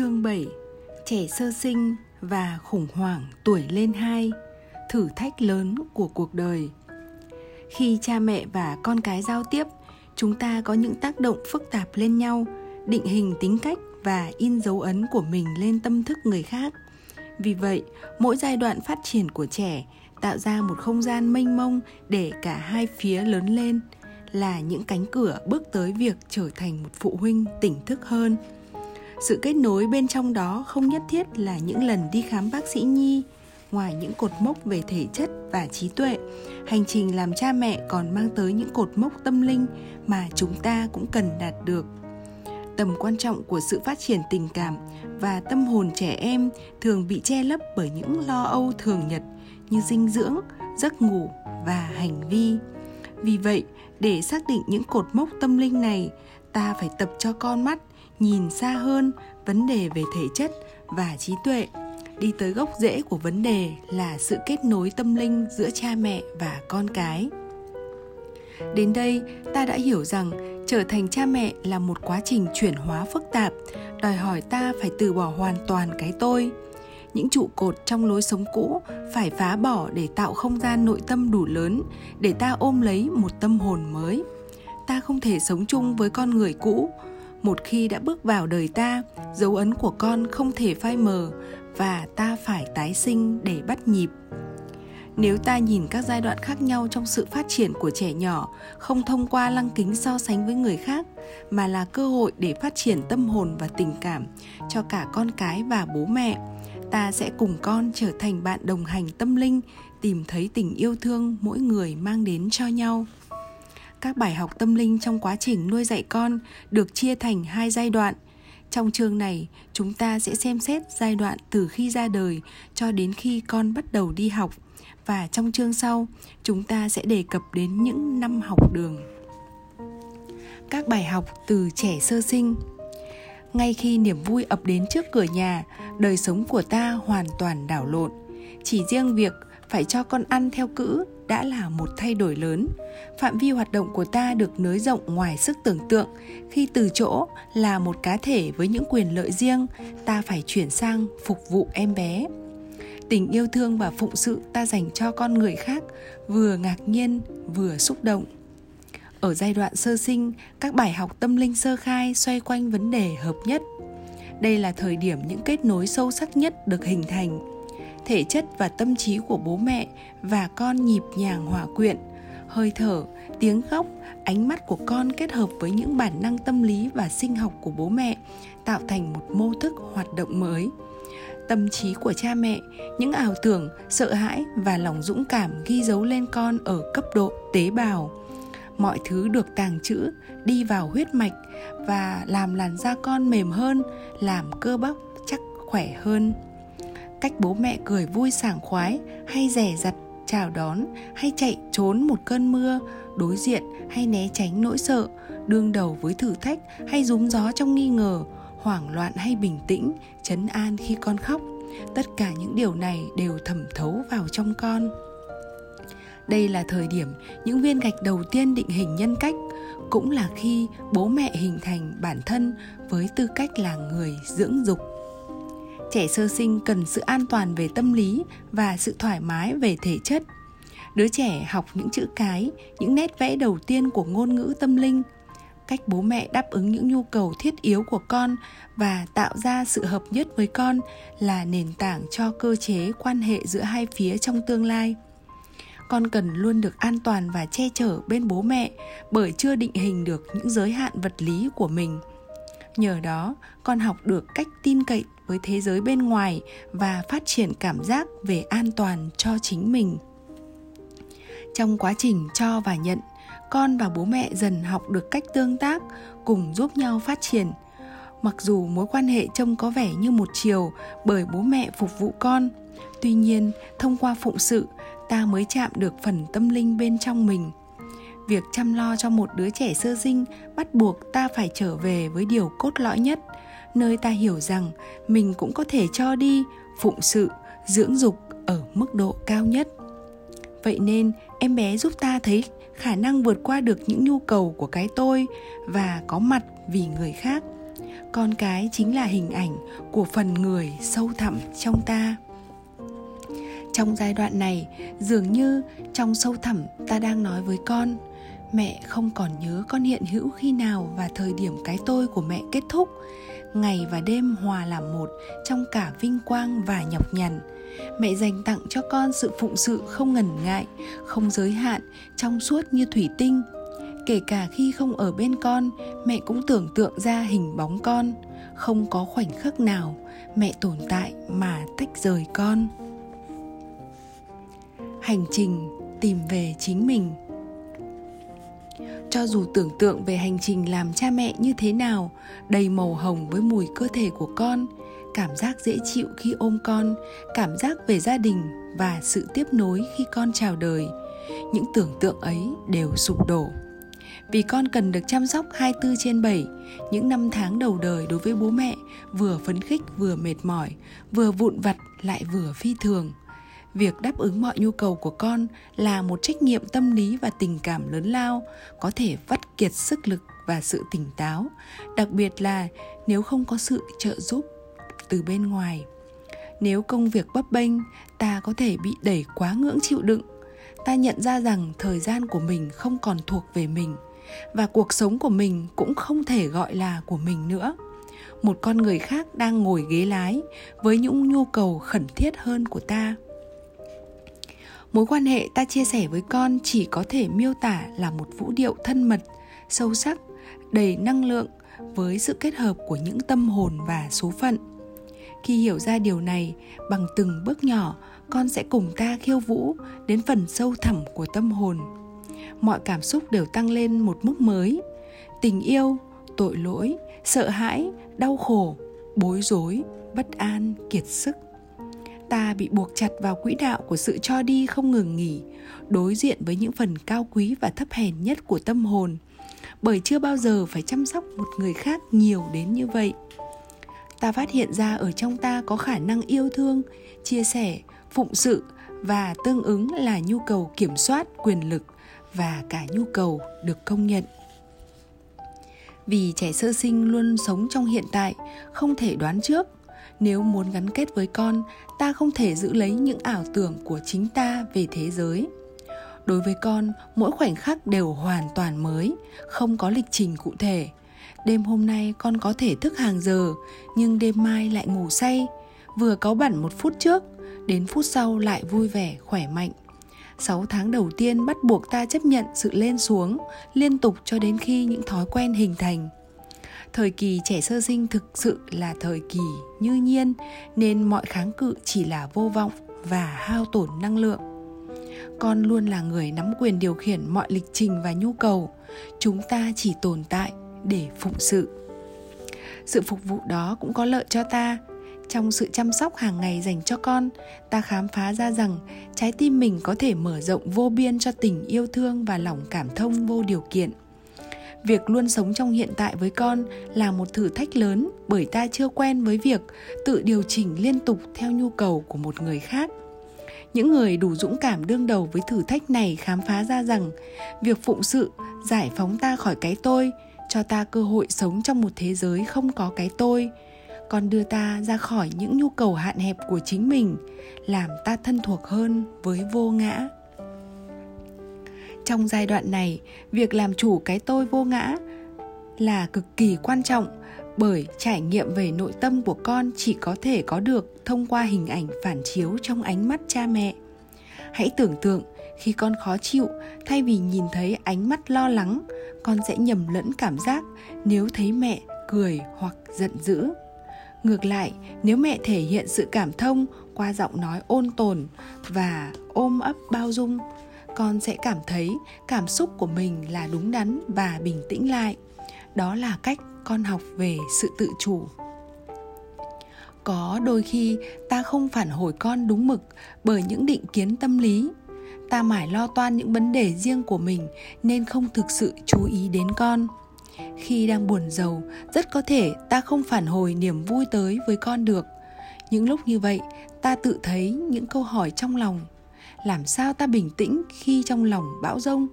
Chương 7 Trẻ sơ sinh và khủng hoảng tuổi lên 2 Thử thách lớn của cuộc đời Khi cha mẹ và con cái giao tiếp, chúng ta có những tác động phức tạp lên nhau, định hình tính cách và in dấu ấn của mình lên tâm thức người khác. Vì vậy, mỗi giai đoạn phát triển của trẻ tạo ra một không gian mênh mông để cả hai phía lớn lên là những cánh cửa bước tới việc trở thành một phụ huynh tỉnh thức hơn sự kết nối bên trong đó không nhất thiết là những lần đi khám bác sĩ nhi, ngoài những cột mốc về thể chất và trí tuệ. Hành trình làm cha mẹ còn mang tới những cột mốc tâm linh mà chúng ta cũng cần đạt được. Tầm quan trọng của sự phát triển tình cảm và tâm hồn trẻ em thường bị che lấp bởi những lo âu thường nhật như dinh dưỡng, giấc ngủ và hành vi. Vì vậy, để xác định những cột mốc tâm linh này, ta phải tập cho con mắt nhìn xa hơn vấn đề về thể chất và trí tuệ, đi tới gốc rễ của vấn đề là sự kết nối tâm linh giữa cha mẹ và con cái. Đến đây, ta đã hiểu rằng trở thành cha mẹ là một quá trình chuyển hóa phức tạp, đòi hỏi ta phải từ bỏ hoàn toàn cái tôi. Những trụ cột trong lối sống cũ phải phá bỏ để tạo không gian nội tâm đủ lớn, để ta ôm lấy một tâm hồn mới. Ta không thể sống chung với con người cũ một khi đã bước vào đời ta, dấu ấn của con không thể phai mờ và ta phải tái sinh để bắt nhịp. Nếu ta nhìn các giai đoạn khác nhau trong sự phát triển của trẻ nhỏ, không thông qua lăng kính so sánh với người khác, mà là cơ hội để phát triển tâm hồn và tình cảm cho cả con cái và bố mẹ, ta sẽ cùng con trở thành bạn đồng hành tâm linh, tìm thấy tình yêu thương mỗi người mang đến cho nhau các bài học tâm linh trong quá trình nuôi dạy con được chia thành hai giai đoạn. Trong chương này, chúng ta sẽ xem xét giai đoạn từ khi ra đời cho đến khi con bắt đầu đi học. Và trong chương sau, chúng ta sẽ đề cập đến những năm học đường. Các bài học từ trẻ sơ sinh. Ngay khi niềm vui ập đến trước cửa nhà, đời sống của ta hoàn toàn đảo lộn. Chỉ riêng việc phải cho con ăn theo cữ đã là một thay đổi lớn. Phạm vi hoạt động của ta được nới rộng ngoài sức tưởng tượng. Khi từ chỗ là một cá thể với những quyền lợi riêng, ta phải chuyển sang phục vụ em bé. Tình yêu thương và phụng sự ta dành cho con người khác, vừa ngạc nhiên, vừa xúc động. Ở giai đoạn sơ sinh, các bài học tâm linh sơ khai xoay quanh vấn đề hợp nhất. Đây là thời điểm những kết nối sâu sắc nhất được hình thành thể chất và tâm trí của bố mẹ và con nhịp nhàng hòa quyện. Hơi thở, tiếng khóc, ánh mắt của con kết hợp với những bản năng tâm lý và sinh học của bố mẹ tạo thành một mô thức hoạt động mới. Tâm trí của cha mẹ, những ảo tưởng, sợ hãi và lòng dũng cảm ghi dấu lên con ở cấp độ tế bào. Mọi thứ được tàng trữ, đi vào huyết mạch và làm làn da con mềm hơn, làm cơ bắp chắc khỏe hơn cách bố mẹ cười vui sảng khoái, hay rẻ rặt, chào đón, hay chạy trốn một cơn mưa, đối diện hay né tránh nỗi sợ, đương đầu với thử thách hay rúm gió trong nghi ngờ, hoảng loạn hay bình tĩnh, chấn an khi con khóc. Tất cả những điều này đều thẩm thấu vào trong con. Đây là thời điểm những viên gạch đầu tiên định hình nhân cách, cũng là khi bố mẹ hình thành bản thân với tư cách là người dưỡng dục trẻ sơ sinh cần sự an toàn về tâm lý và sự thoải mái về thể chất. Đứa trẻ học những chữ cái, những nét vẽ đầu tiên của ngôn ngữ tâm linh. Cách bố mẹ đáp ứng những nhu cầu thiết yếu của con và tạo ra sự hợp nhất với con là nền tảng cho cơ chế quan hệ giữa hai phía trong tương lai. Con cần luôn được an toàn và che chở bên bố mẹ bởi chưa định hình được những giới hạn vật lý của mình. Nhờ đó, con học được cách tin cậy với thế giới bên ngoài và phát triển cảm giác về an toàn cho chính mình. Trong quá trình cho và nhận, con và bố mẹ dần học được cách tương tác, cùng giúp nhau phát triển. Mặc dù mối quan hệ trông có vẻ như một chiều bởi bố mẹ phục vụ con, tuy nhiên thông qua phụng sự, ta mới chạm được phần tâm linh bên trong mình. Việc chăm lo cho một đứa trẻ sơ sinh bắt buộc ta phải trở về với điều cốt lõi nhất nơi ta hiểu rằng mình cũng có thể cho đi phụng sự, dưỡng dục ở mức độ cao nhất. Vậy nên, em bé giúp ta thấy khả năng vượt qua được những nhu cầu của cái tôi và có mặt vì người khác. Con cái chính là hình ảnh của phần người sâu thẳm trong ta. Trong giai đoạn này, dường như trong sâu thẳm ta đang nói với con, mẹ không còn nhớ con hiện hữu khi nào và thời điểm cái tôi của mẹ kết thúc ngày và đêm hòa làm một trong cả vinh quang và nhọc nhằn. Mẹ dành tặng cho con sự phụng sự không ngần ngại, không giới hạn, trong suốt như thủy tinh. Kể cả khi không ở bên con, mẹ cũng tưởng tượng ra hình bóng con. Không có khoảnh khắc nào mẹ tồn tại mà tách rời con. Hành trình tìm về chính mình cho dù tưởng tượng về hành trình làm cha mẹ như thế nào đầy màu hồng với mùi cơ thể của con cảm giác dễ chịu khi ôm con cảm giác về gia đình và sự tiếp nối khi con chào đời những tưởng tượng ấy đều sụp đổ vì con cần được chăm sóc 24 trên 7 những năm tháng đầu đời đối với bố mẹ vừa phấn khích vừa mệt mỏi, vừa vụn vặt lại vừa phi thường. Việc đáp ứng mọi nhu cầu của con là một trách nhiệm tâm lý và tình cảm lớn lao, có thể vắt kiệt sức lực và sự tỉnh táo, đặc biệt là nếu không có sự trợ giúp từ bên ngoài. Nếu công việc bấp bênh, ta có thể bị đẩy quá ngưỡng chịu đựng. Ta nhận ra rằng thời gian của mình không còn thuộc về mình và cuộc sống của mình cũng không thể gọi là của mình nữa một con người khác đang ngồi ghế lái với những nhu cầu khẩn thiết hơn của ta mối quan hệ ta chia sẻ với con chỉ có thể miêu tả là một vũ điệu thân mật, sâu sắc, đầy năng lượng với sự kết hợp của những tâm hồn và số phận. Khi hiểu ra điều này, bằng từng bước nhỏ, con sẽ cùng ta khiêu vũ đến phần sâu thẳm của tâm hồn. Mọi cảm xúc đều tăng lên một mức mới. Tình yêu, tội lỗi, sợ hãi, đau khổ, bối rối, bất an, kiệt sức ta bị buộc chặt vào quỹ đạo của sự cho đi không ngừng nghỉ, đối diện với những phần cao quý và thấp hèn nhất của tâm hồn. Bởi chưa bao giờ phải chăm sóc một người khác nhiều đến như vậy. Ta phát hiện ra ở trong ta có khả năng yêu thương, chia sẻ, phụng sự và tương ứng là nhu cầu kiểm soát quyền lực và cả nhu cầu được công nhận. Vì trẻ sơ sinh luôn sống trong hiện tại, không thể đoán trước nếu muốn gắn kết với con, ta không thể giữ lấy những ảo tưởng của chính ta về thế giới. Đối với con, mỗi khoảnh khắc đều hoàn toàn mới, không có lịch trình cụ thể. Đêm hôm nay con có thể thức hàng giờ, nhưng đêm mai lại ngủ say. Vừa cáu bẩn một phút trước, đến phút sau lại vui vẻ, khỏe mạnh. 6 tháng đầu tiên bắt buộc ta chấp nhận sự lên xuống, liên tục cho đến khi những thói quen hình thành. Thời kỳ trẻ sơ sinh thực sự là thời kỳ như nhiên, nên mọi kháng cự chỉ là vô vọng và hao tổn năng lượng. Con luôn là người nắm quyền điều khiển mọi lịch trình và nhu cầu. Chúng ta chỉ tồn tại để phụng sự. Sự phục vụ đó cũng có lợi cho ta trong sự chăm sóc hàng ngày dành cho con, ta khám phá ra rằng trái tim mình có thể mở rộng vô biên cho tình yêu thương và lòng cảm thông vô điều kiện việc luôn sống trong hiện tại với con là một thử thách lớn bởi ta chưa quen với việc tự điều chỉnh liên tục theo nhu cầu của một người khác. Những người đủ dũng cảm đương đầu với thử thách này khám phá ra rằng việc phụng sự, giải phóng ta khỏi cái tôi, cho ta cơ hội sống trong một thế giới không có cái tôi, còn đưa ta ra khỏi những nhu cầu hạn hẹp của chính mình, làm ta thân thuộc hơn với vô ngã trong giai đoạn này, việc làm chủ cái tôi vô ngã là cực kỳ quan trọng bởi trải nghiệm về nội tâm của con chỉ có thể có được thông qua hình ảnh phản chiếu trong ánh mắt cha mẹ. Hãy tưởng tượng, khi con khó chịu, thay vì nhìn thấy ánh mắt lo lắng, con sẽ nhầm lẫn cảm giác nếu thấy mẹ cười hoặc giận dữ. Ngược lại, nếu mẹ thể hiện sự cảm thông qua giọng nói ôn tồn và ôm ấp bao dung con sẽ cảm thấy cảm xúc của mình là đúng đắn và bình tĩnh lại. Đó là cách con học về sự tự chủ. Có đôi khi ta không phản hồi con đúng mực bởi những định kiến tâm lý. Ta mải lo toan những vấn đề riêng của mình nên không thực sự chú ý đến con. Khi đang buồn giàu, rất có thể ta không phản hồi niềm vui tới với con được. Những lúc như vậy, ta tự thấy những câu hỏi trong lòng làm sao ta bình tĩnh khi trong lòng bão rông?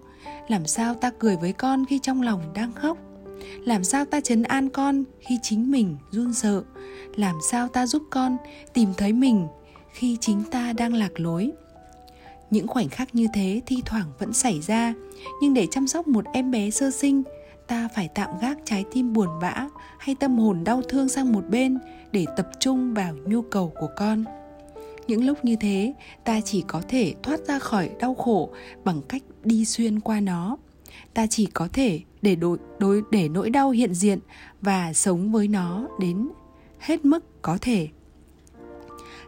Làm sao ta cười với con khi trong lòng đang khóc? Làm sao ta chấn an con khi chính mình run sợ? Làm sao ta giúp con tìm thấy mình khi chính ta đang lạc lối? Những khoảnh khắc như thế thi thoảng vẫn xảy ra, nhưng để chăm sóc một em bé sơ sinh, ta phải tạm gác trái tim buồn bã hay tâm hồn đau thương sang một bên để tập trung vào nhu cầu của con những lúc như thế ta chỉ có thể thoát ra khỏi đau khổ bằng cách đi xuyên qua nó. Ta chỉ có thể để đối, đối để nỗi đau hiện diện và sống với nó đến hết mức có thể.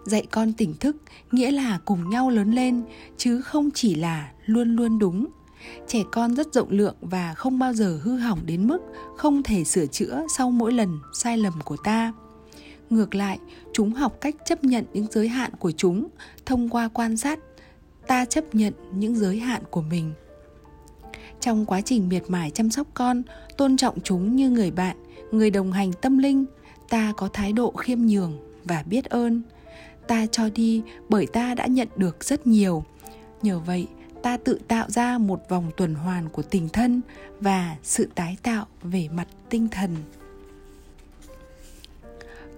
Dạy con tỉnh thức nghĩa là cùng nhau lớn lên chứ không chỉ là luôn luôn đúng. Trẻ con rất rộng lượng và không bao giờ hư hỏng đến mức không thể sửa chữa sau mỗi lần sai lầm của ta ngược lại, chúng học cách chấp nhận những giới hạn của chúng thông qua quan sát. Ta chấp nhận những giới hạn của mình. Trong quá trình miệt mài chăm sóc con, tôn trọng chúng như người bạn, người đồng hành tâm linh, ta có thái độ khiêm nhường và biết ơn. Ta cho đi bởi ta đã nhận được rất nhiều. Nhờ vậy, ta tự tạo ra một vòng tuần hoàn của tình thân và sự tái tạo về mặt tinh thần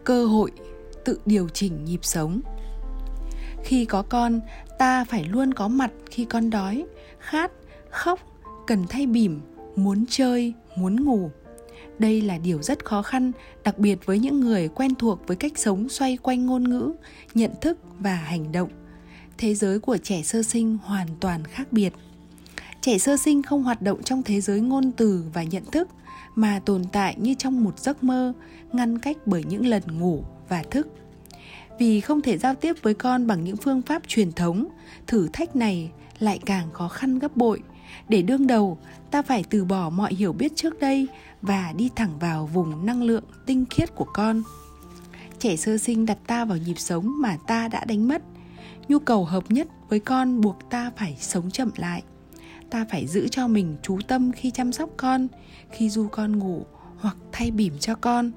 cơ hội tự điều chỉnh nhịp sống. Khi có con, ta phải luôn có mặt khi con đói, khát, khóc, cần thay bỉm, muốn chơi, muốn ngủ. Đây là điều rất khó khăn, đặc biệt với những người quen thuộc với cách sống xoay quanh ngôn ngữ, nhận thức và hành động. Thế giới của trẻ sơ sinh hoàn toàn khác biệt. Trẻ sơ sinh không hoạt động trong thế giới ngôn từ và nhận thức mà tồn tại như trong một giấc mơ, ngăn cách bởi những lần ngủ và thức. Vì không thể giao tiếp với con bằng những phương pháp truyền thống, thử thách này lại càng khó khăn gấp bội. Để đương đầu, ta phải từ bỏ mọi hiểu biết trước đây và đi thẳng vào vùng năng lượng tinh khiết của con. Trẻ sơ sinh đặt ta vào nhịp sống mà ta đã đánh mất. Nhu cầu hợp nhất với con buộc ta phải sống chậm lại ta phải giữ cho mình chú tâm khi chăm sóc con, khi du con ngủ hoặc thay bỉm cho con.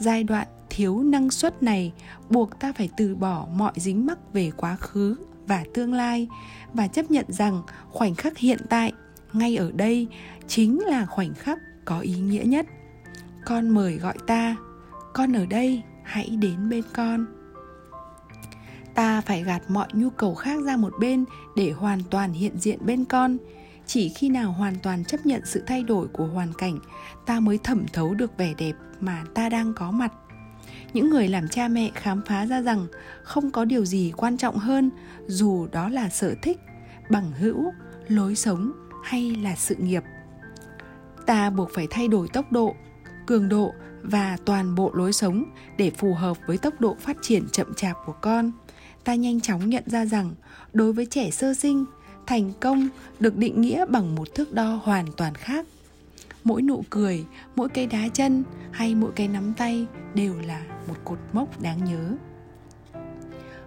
Giai đoạn thiếu năng suất này buộc ta phải từ bỏ mọi dính mắc về quá khứ và tương lai và chấp nhận rằng khoảnh khắc hiện tại, ngay ở đây, chính là khoảnh khắc có ý nghĩa nhất. Con mời gọi ta, con ở đây, hãy đến bên con ta phải gạt mọi nhu cầu khác ra một bên để hoàn toàn hiện diện bên con. Chỉ khi nào hoàn toàn chấp nhận sự thay đổi của hoàn cảnh, ta mới thẩm thấu được vẻ đẹp mà ta đang có mặt. Những người làm cha mẹ khám phá ra rằng không có điều gì quan trọng hơn dù đó là sở thích, bằng hữu, lối sống hay là sự nghiệp. Ta buộc phải thay đổi tốc độ, cường độ và toàn bộ lối sống để phù hợp với tốc độ phát triển chậm chạp của con ta nhanh chóng nhận ra rằng, đối với trẻ sơ sinh, thành công được định nghĩa bằng một thước đo hoàn toàn khác. Mỗi nụ cười, mỗi cây đá chân hay mỗi cái nắm tay đều là một cột mốc đáng nhớ.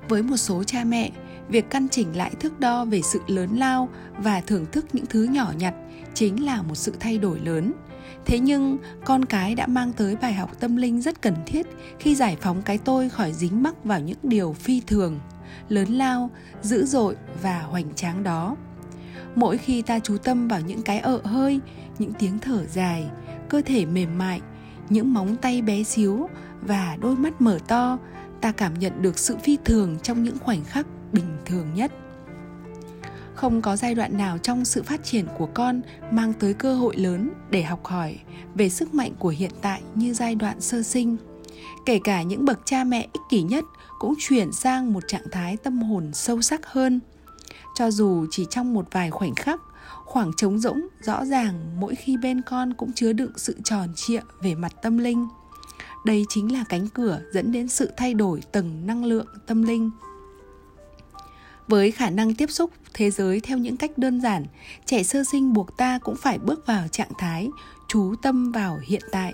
Với một số cha mẹ, việc căn chỉnh lại thước đo về sự lớn lao và thưởng thức những thứ nhỏ nhặt chính là một sự thay đổi lớn thế nhưng, con cái đã mang tới bài học tâm linh rất cần thiết khi giải phóng cái tôi khỏi dính mắc vào những điều phi thường, lớn lao, dữ dội và hoành tráng đó. Mỗi khi ta chú tâm vào những cái ợ hơi, những tiếng thở dài, cơ thể mềm mại, những móng tay bé xíu và đôi mắt mở to, ta cảm nhận được sự phi thường trong những khoảnh khắc bình thường nhất không có giai đoạn nào trong sự phát triển của con mang tới cơ hội lớn để học hỏi về sức mạnh của hiện tại như giai đoạn sơ sinh. Kể cả những bậc cha mẹ ích kỷ nhất cũng chuyển sang một trạng thái tâm hồn sâu sắc hơn. Cho dù chỉ trong một vài khoảnh khắc, khoảng trống rỗng, rõ ràng mỗi khi bên con cũng chứa đựng sự tròn trịa về mặt tâm linh. Đây chính là cánh cửa dẫn đến sự thay đổi tầng năng lượng tâm linh với khả năng tiếp xúc thế giới theo những cách đơn giản, trẻ sơ sinh buộc ta cũng phải bước vào trạng thái chú tâm vào hiện tại.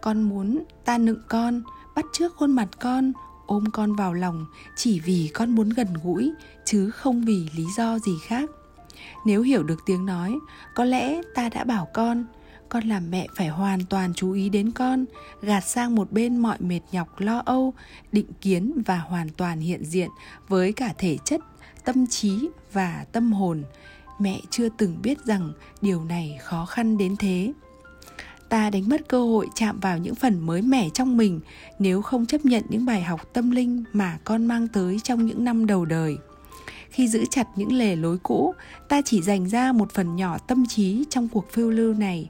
Con muốn ta nựng con, bắt trước khuôn mặt con, ôm con vào lòng chỉ vì con muốn gần gũi, chứ không vì lý do gì khác. Nếu hiểu được tiếng nói, có lẽ ta đã bảo con con làm mẹ phải hoàn toàn chú ý đến con, gạt sang một bên mọi mệt nhọc lo âu, định kiến và hoàn toàn hiện diện với cả thể chất tâm trí và tâm hồn. Mẹ chưa từng biết rằng điều này khó khăn đến thế. Ta đánh mất cơ hội chạm vào những phần mới mẻ trong mình nếu không chấp nhận những bài học tâm linh mà con mang tới trong những năm đầu đời khi giữ chặt những lề lối cũ, ta chỉ dành ra một phần nhỏ tâm trí trong cuộc phiêu lưu này.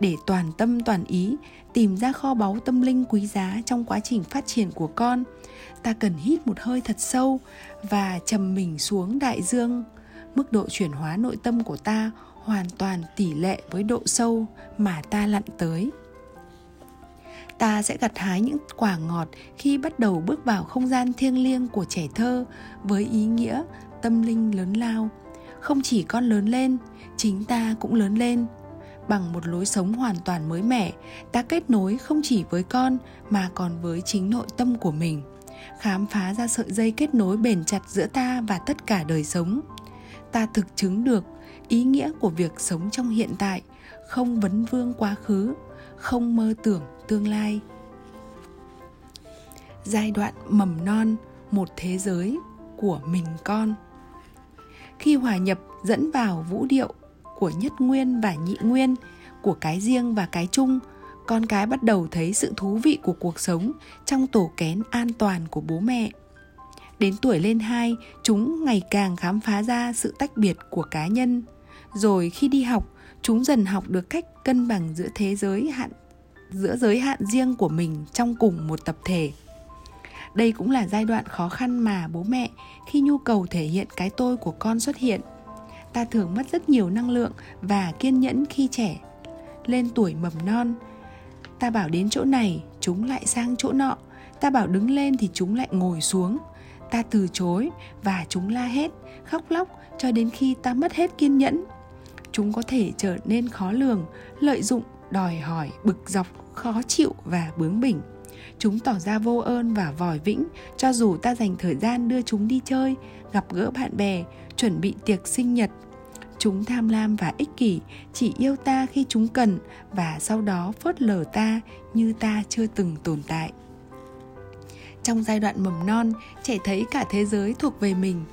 Để toàn tâm toàn ý, tìm ra kho báu tâm linh quý giá trong quá trình phát triển của con, ta cần hít một hơi thật sâu và trầm mình xuống đại dương. Mức độ chuyển hóa nội tâm của ta hoàn toàn tỷ lệ với độ sâu mà ta lặn tới ta sẽ gặt hái những quả ngọt khi bắt đầu bước vào không gian thiêng liêng của trẻ thơ với ý nghĩa, tâm linh lớn lao. Không chỉ con lớn lên, chính ta cũng lớn lên. Bằng một lối sống hoàn toàn mới mẻ, ta kết nối không chỉ với con mà còn với chính nội tâm của mình, khám phá ra sợi dây kết nối bền chặt giữa ta và tất cả đời sống. Ta thực chứng được ý nghĩa của việc sống trong hiện tại, không vấn vương quá khứ không mơ tưởng tương lai. Giai đoạn mầm non, một thế giới của mình con. Khi hòa nhập dẫn vào vũ điệu của nhất nguyên và nhị nguyên, của cái riêng và cái chung, con cái bắt đầu thấy sự thú vị của cuộc sống trong tổ kén an toàn của bố mẹ. Đến tuổi lên hai, chúng ngày càng khám phá ra sự tách biệt của cá nhân. Rồi khi đi học chúng dần học được cách cân bằng giữa thế giới hạn, giữa giới hạn riêng của mình trong cùng một tập thể. Đây cũng là giai đoạn khó khăn mà bố mẹ, khi nhu cầu thể hiện cái tôi của con xuất hiện. Ta thường mất rất nhiều năng lượng và kiên nhẫn khi trẻ, lên tuổi mầm non. Ta bảo đến chỗ này, chúng lại sang chỗ nọ. Ta bảo đứng lên thì chúng lại ngồi xuống. Ta từ chối và chúng la hét, khóc lóc cho đến khi ta mất hết kiên nhẫn chúng có thể trở nên khó lường, lợi dụng, đòi hỏi, bực dọc, khó chịu và bướng bỉnh. Chúng tỏ ra vô ơn và vòi vĩnh, cho dù ta dành thời gian đưa chúng đi chơi, gặp gỡ bạn bè, chuẩn bị tiệc sinh nhật. Chúng tham lam và ích kỷ, chỉ yêu ta khi chúng cần và sau đó phớt lờ ta như ta chưa từng tồn tại. Trong giai đoạn mầm non, trẻ thấy cả thế giới thuộc về mình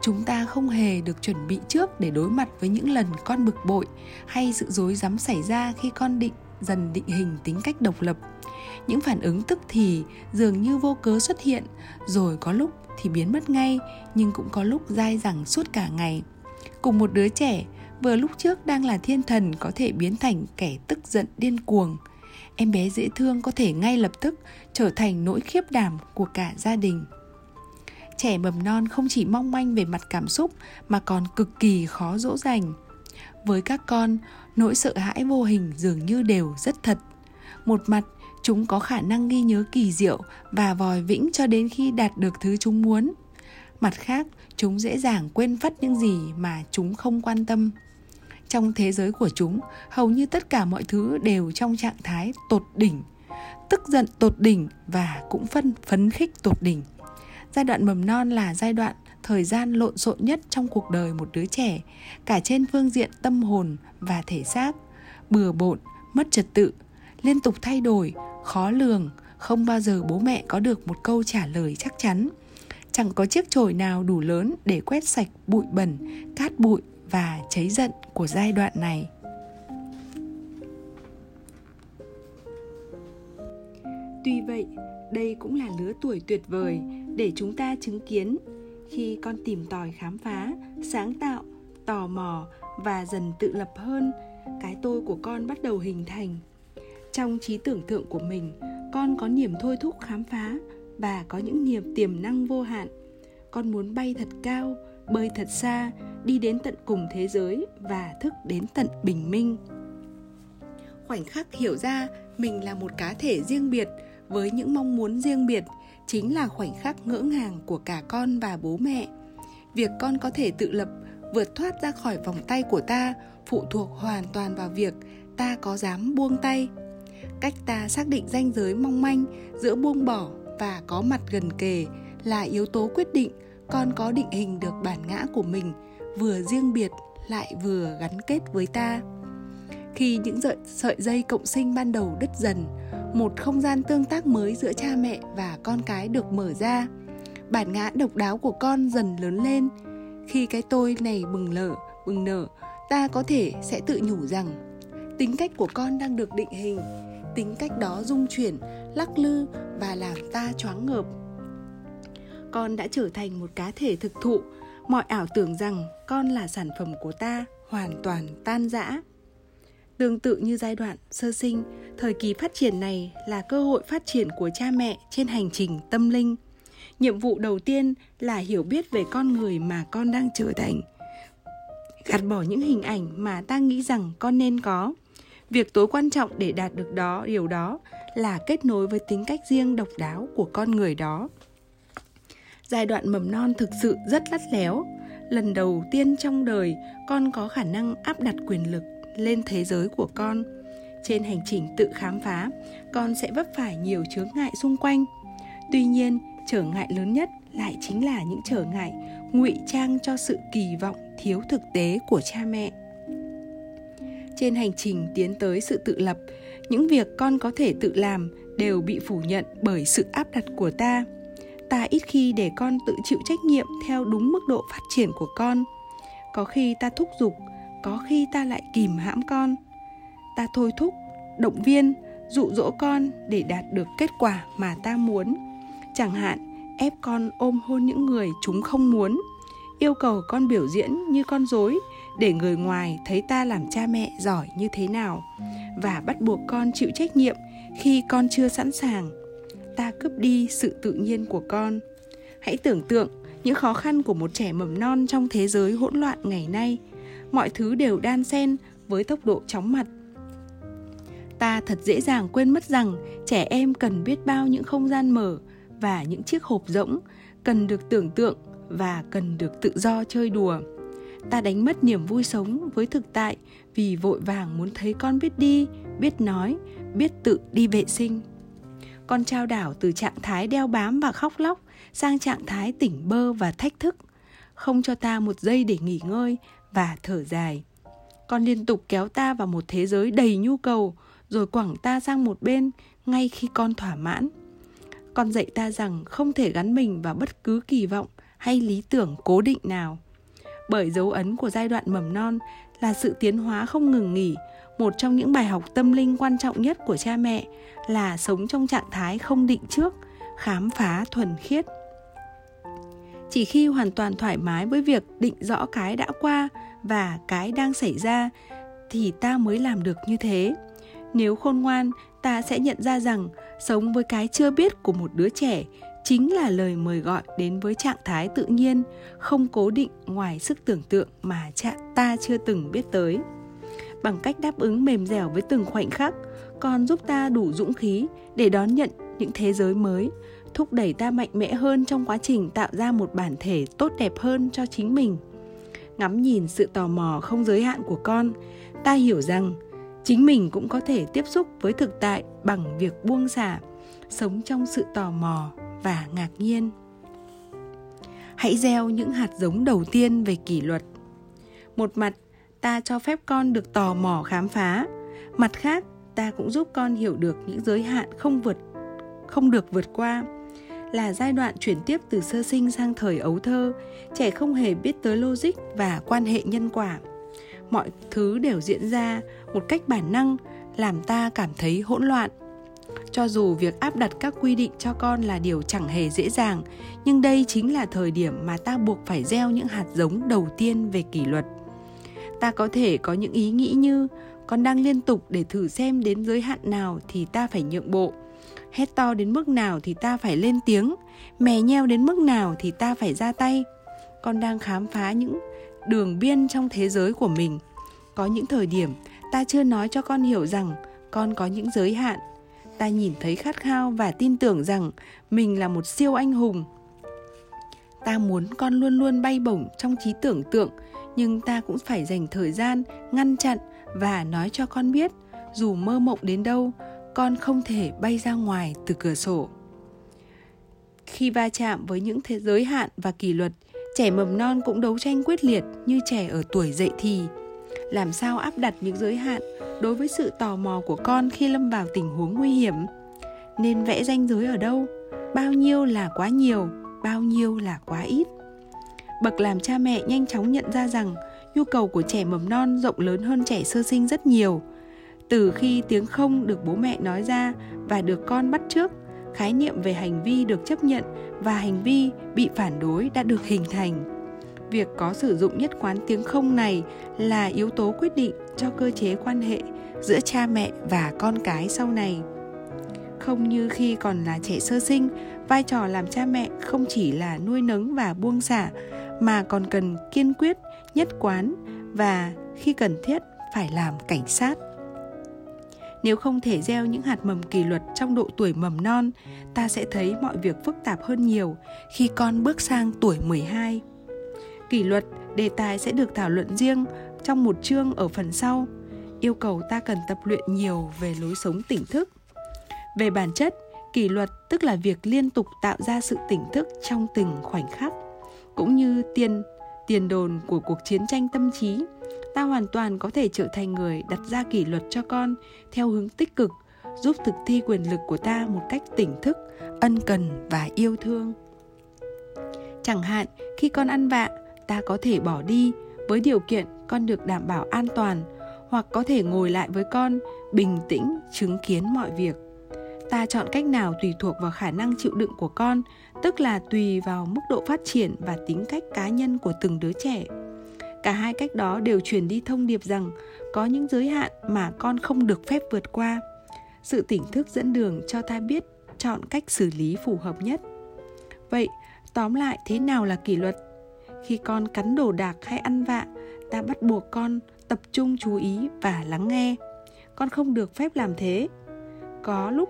chúng ta không hề được chuẩn bị trước để đối mặt với những lần con bực bội hay sự dối rắm xảy ra khi con định, dần định hình tính cách độc lập. Những phản ứng tức thì dường như vô cớ xuất hiện, rồi có lúc thì biến mất ngay, nhưng cũng có lúc dai dẳng suốt cả ngày. Cùng một đứa trẻ, vừa lúc trước đang là thiên thần có thể biến thành kẻ tức giận điên cuồng. Em bé dễ thương có thể ngay lập tức trở thành nỗi khiếp đảm của cả gia đình trẻ mầm non không chỉ mong manh về mặt cảm xúc mà còn cực kỳ khó dỗ dành. Với các con, nỗi sợ hãi vô hình dường như đều rất thật. Một mặt, chúng có khả năng ghi nhớ kỳ diệu và vòi vĩnh cho đến khi đạt được thứ chúng muốn. Mặt khác, chúng dễ dàng quên phất những gì mà chúng không quan tâm. Trong thế giới của chúng, hầu như tất cả mọi thứ đều trong trạng thái tột đỉnh. Tức giận tột đỉnh và cũng phân, phấn khích tột đỉnh giai đoạn mầm non là giai đoạn thời gian lộn xộn nhất trong cuộc đời một đứa trẻ, cả trên phương diện tâm hồn và thể xác. Bừa bộn, mất trật tự, liên tục thay đổi, khó lường, không bao giờ bố mẹ có được một câu trả lời chắc chắn. Chẳng có chiếc chổi nào đủ lớn để quét sạch bụi bẩn, cát bụi và cháy giận của giai đoạn này. Tuy vậy đây cũng là lứa tuổi tuyệt vời để chúng ta chứng kiến. Khi con tìm tòi khám phá, sáng tạo, tò mò và dần tự lập hơn, cái tôi của con bắt đầu hình thành. Trong trí tưởng tượng của mình, con có niềm thôi thúc khám phá và có những niềm tiềm năng vô hạn. Con muốn bay thật cao, bơi thật xa, đi đến tận cùng thế giới và thức đến tận bình minh. Khoảnh khắc hiểu ra mình là một cá thể riêng biệt với những mong muốn riêng biệt chính là khoảnh khắc ngỡ ngàng của cả con và bố mẹ. Việc con có thể tự lập, vượt thoát ra khỏi vòng tay của ta, phụ thuộc hoàn toàn vào việc ta có dám buông tay. Cách ta xác định ranh giới mong manh giữa buông bỏ và có mặt gần kề là yếu tố quyết định con có định hình được bản ngã của mình, vừa riêng biệt lại vừa gắn kết với ta khi những sợi, sợi dây cộng sinh ban đầu đứt dần một không gian tương tác mới giữa cha mẹ và con cái được mở ra. Bản ngã độc đáo của con dần lớn lên. Khi cái tôi này bừng lở bừng nở ta có thể sẽ tự nhủ rằng tính cách của con đang được định hình. Tính cách đó dung chuyển lắc lư và làm ta choáng ngợp. Con đã trở thành một cá thể thực thụ. Mọi ảo tưởng rằng con là sản phẩm của ta hoàn toàn tan rã tương tự như giai đoạn sơ sinh, thời kỳ phát triển này là cơ hội phát triển của cha mẹ trên hành trình tâm linh. Nhiệm vụ đầu tiên là hiểu biết về con người mà con đang trở thành. Gạt bỏ những hình ảnh mà ta nghĩ rằng con nên có. Việc tối quan trọng để đạt được đó, điều đó là kết nối với tính cách riêng độc đáo của con người đó. Giai đoạn mầm non thực sự rất lắt léo. Lần đầu tiên trong đời, con có khả năng áp đặt quyền lực lên thế giới của con. Trên hành trình tự khám phá, con sẽ vấp phải nhiều chướng ngại xung quanh. Tuy nhiên, trở ngại lớn nhất lại chính là những trở ngại ngụy trang cho sự kỳ vọng thiếu thực tế của cha mẹ. Trên hành trình tiến tới sự tự lập, những việc con có thể tự làm đều bị phủ nhận bởi sự áp đặt của ta. Ta ít khi để con tự chịu trách nhiệm theo đúng mức độ phát triển của con. Có khi ta thúc giục có khi ta lại kìm hãm con. Ta thôi thúc, động viên, dụ dỗ con để đạt được kết quả mà ta muốn. Chẳng hạn, ép con ôm hôn những người chúng không muốn. Yêu cầu con biểu diễn như con dối để người ngoài thấy ta làm cha mẹ giỏi như thế nào. Và bắt buộc con chịu trách nhiệm khi con chưa sẵn sàng. Ta cướp đi sự tự nhiên của con. Hãy tưởng tượng những khó khăn của một trẻ mầm non trong thế giới hỗn loạn ngày nay mọi thứ đều đan xen với tốc độ chóng mặt. Ta thật dễ dàng quên mất rằng trẻ em cần biết bao những không gian mở và những chiếc hộp rỗng cần được tưởng tượng và cần được tự do chơi đùa. Ta đánh mất niềm vui sống với thực tại vì vội vàng muốn thấy con biết đi, biết nói, biết tự đi vệ sinh. Con trao đảo từ trạng thái đeo bám và khóc lóc sang trạng thái tỉnh bơ và thách thức. Không cho ta một giây để nghỉ ngơi và thở dài. Con liên tục kéo ta vào một thế giới đầy nhu cầu, rồi quẳng ta sang một bên ngay khi con thỏa mãn. Con dạy ta rằng không thể gắn mình vào bất cứ kỳ vọng hay lý tưởng cố định nào. Bởi dấu ấn của giai đoạn mầm non là sự tiến hóa không ngừng nghỉ. Một trong những bài học tâm linh quan trọng nhất của cha mẹ là sống trong trạng thái không định trước, khám phá thuần khiết chỉ khi hoàn toàn thoải mái với việc định rõ cái đã qua và cái đang xảy ra thì ta mới làm được như thế. Nếu khôn ngoan, ta sẽ nhận ra rằng sống với cái chưa biết của một đứa trẻ chính là lời mời gọi đến với trạng thái tự nhiên, không cố định ngoài sức tưởng tượng mà cha, ta chưa từng biết tới. Bằng cách đáp ứng mềm dẻo với từng khoảnh khắc, còn giúp ta đủ dũng khí để đón nhận những thế giới mới thúc đẩy ta mạnh mẽ hơn trong quá trình tạo ra một bản thể tốt đẹp hơn cho chính mình. Ngắm nhìn sự tò mò không giới hạn của con, ta hiểu rằng chính mình cũng có thể tiếp xúc với thực tại bằng việc buông xả, sống trong sự tò mò và ngạc nhiên. Hãy gieo những hạt giống đầu tiên về kỷ luật. Một mặt, ta cho phép con được tò mò khám phá. Mặt khác, ta cũng giúp con hiểu được những giới hạn không vượt, không được vượt qua là giai đoạn chuyển tiếp từ sơ sinh sang thời ấu thơ. Trẻ không hề biết tới logic và quan hệ nhân quả. Mọi thứ đều diễn ra một cách bản năng, làm ta cảm thấy hỗn loạn. Cho dù việc áp đặt các quy định cho con là điều chẳng hề dễ dàng, nhưng đây chính là thời điểm mà ta buộc phải gieo những hạt giống đầu tiên về kỷ luật. Ta có thể có những ý nghĩ như, con đang liên tục để thử xem đến giới hạn nào thì ta phải nhượng bộ hét to đến mức nào thì ta phải lên tiếng. Mè nheo đến mức nào thì ta phải ra tay. Con đang khám phá những đường biên trong thế giới của mình. Có những thời điểm, ta chưa nói cho con hiểu rằng con có những giới hạn. Ta nhìn thấy khát khao và tin tưởng rằng mình là một siêu anh hùng. Ta muốn con luôn luôn bay bổng trong trí tưởng tượng, nhưng ta cũng phải dành thời gian ngăn chặn và nói cho con biết, dù mơ mộng đến đâu con không thể bay ra ngoài từ cửa sổ. Khi va chạm với những thế giới hạn và kỷ luật, trẻ mầm non cũng đấu tranh quyết liệt như trẻ ở tuổi dậy thì. Làm sao áp đặt những giới hạn đối với sự tò mò của con khi lâm vào tình huống nguy hiểm? Nên vẽ ranh giới ở đâu? Bao nhiêu là quá nhiều, bao nhiêu là quá ít? Bậc làm cha mẹ nhanh chóng nhận ra rằng nhu cầu của trẻ mầm non rộng lớn hơn trẻ sơ sinh rất nhiều từ khi tiếng không được bố mẹ nói ra và được con bắt trước, khái niệm về hành vi được chấp nhận và hành vi bị phản đối đã được hình thành. Việc có sử dụng nhất quán tiếng không này là yếu tố quyết định cho cơ chế quan hệ giữa cha mẹ và con cái sau này. Không như khi còn là trẻ sơ sinh, vai trò làm cha mẹ không chỉ là nuôi nấng và buông xả, mà còn cần kiên quyết, nhất quán và khi cần thiết phải làm cảnh sát nếu không thể gieo những hạt mầm kỷ luật trong độ tuổi mầm non, ta sẽ thấy mọi việc phức tạp hơn nhiều khi con bước sang tuổi 12. Kỷ luật, đề tài sẽ được thảo luận riêng trong một chương ở phần sau. Yêu cầu ta cần tập luyện nhiều về lối sống tỉnh thức. Về bản chất, kỷ luật tức là việc liên tục tạo ra sự tỉnh thức trong từng khoảnh khắc, cũng như tiền tiền đồn của cuộc chiến tranh tâm trí ta hoàn toàn có thể trở thành người đặt ra kỷ luật cho con theo hướng tích cực, giúp thực thi quyền lực của ta một cách tỉnh thức, ân cần và yêu thương. Chẳng hạn, khi con ăn vạ, ta có thể bỏ đi với điều kiện con được đảm bảo an toàn hoặc có thể ngồi lại với con, bình tĩnh chứng kiến mọi việc. Ta chọn cách nào tùy thuộc vào khả năng chịu đựng của con, tức là tùy vào mức độ phát triển và tính cách cá nhân của từng đứa trẻ cả hai cách đó đều truyền đi thông điệp rằng có những giới hạn mà con không được phép vượt qua. Sự tỉnh thức dẫn đường cho ta biết chọn cách xử lý phù hợp nhất. Vậy, tóm lại thế nào là kỷ luật? Khi con cắn đồ đạc hay ăn vạ, ta bắt buộc con tập trung chú ý và lắng nghe. Con không được phép làm thế. Có lúc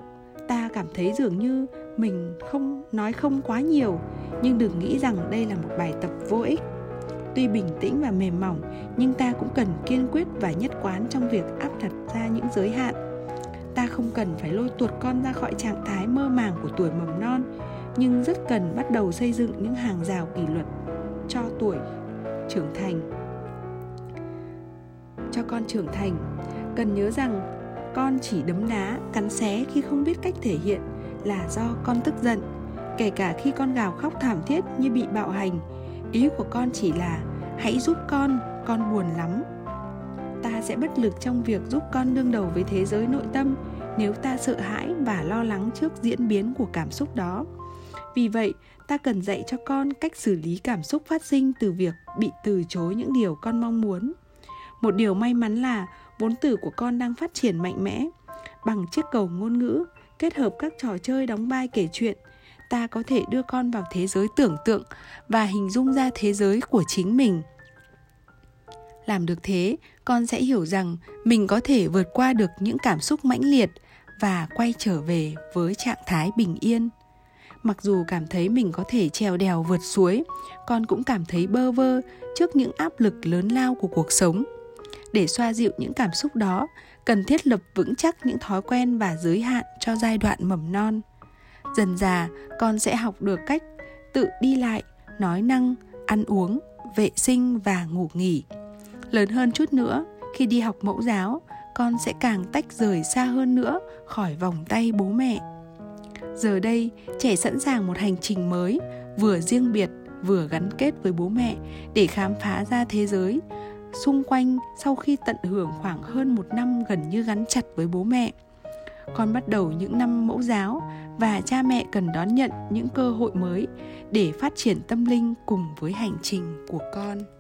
ta cảm thấy dường như mình không, nói không quá nhiều, nhưng đừng nghĩ rằng đây là một bài tập vô ích tuy bình tĩnh và mềm mỏng, nhưng ta cũng cần kiên quyết và nhất quán trong việc áp đặt ra những giới hạn. Ta không cần phải lôi tuột con ra khỏi trạng thái mơ màng của tuổi mầm non, nhưng rất cần bắt đầu xây dựng những hàng rào kỷ luật cho tuổi trưởng thành. Cho con trưởng thành, cần nhớ rằng con chỉ đấm đá, cắn xé khi không biết cách thể hiện là do con tức giận, kể cả khi con gào khóc thảm thiết như bị bạo hành ý của con chỉ là hãy giúp con con buồn lắm. Ta sẽ bất lực trong việc giúp con đương đầu với thế giới nội tâm nếu ta sợ hãi và lo lắng trước diễn biến của cảm xúc đó. Vì vậy, ta cần dạy cho con cách xử lý cảm xúc phát sinh từ việc bị từ chối những điều con mong muốn. Một điều may mắn là vốn từ của con đang phát triển mạnh mẽ. Bằng chiếc cầu ngôn ngữ, kết hợp các trò chơi đóng vai kể chuyện ta có thể đưa con vào thế giới tưởng tượng và hình dung ra thế giới của chính mình. Làm được thế, con sẽ hiểu rằng mình có thể vượt qua được những cảm xúc mãnh liệt và quay trở về với trạng thái bình yên. Mặc dù cảm thấy mình có thể trèo đèo vượt suối, con cũng cảm thấy bơ vơ trước những áp lực lớn lao của cuộc sống. Để xoa dịu những cảm xúc đó, cần thiết lập vững chắc những thói quen và giới hạn cho giai đoạn mầm non dần già con sẽ học được cách tự đi lại, nói năng, ăn uống, vệ sinh và ngủ nghỉ. Lớn hơn chút nữa, khi đi học mẫu giáo, con sẽ càng tách rời xa hơn nữa khỏi vòng tay bố mẹ. Giờ đây, trẻ sẵn sàng một hành trình mới, vừa riêng biệt, vừa gắn kết với bố mẹ để khám phá ra thế giới. Xung quanh, sau khi tận hưởng khoảng hơn một năm gần như gắn chặt với bố mẹ, con bắt đầu những năm mẫu giáo và cha mẹ cần đón nhận những cơ hội mới để phát triển tâm linh cùng với hành trình của con.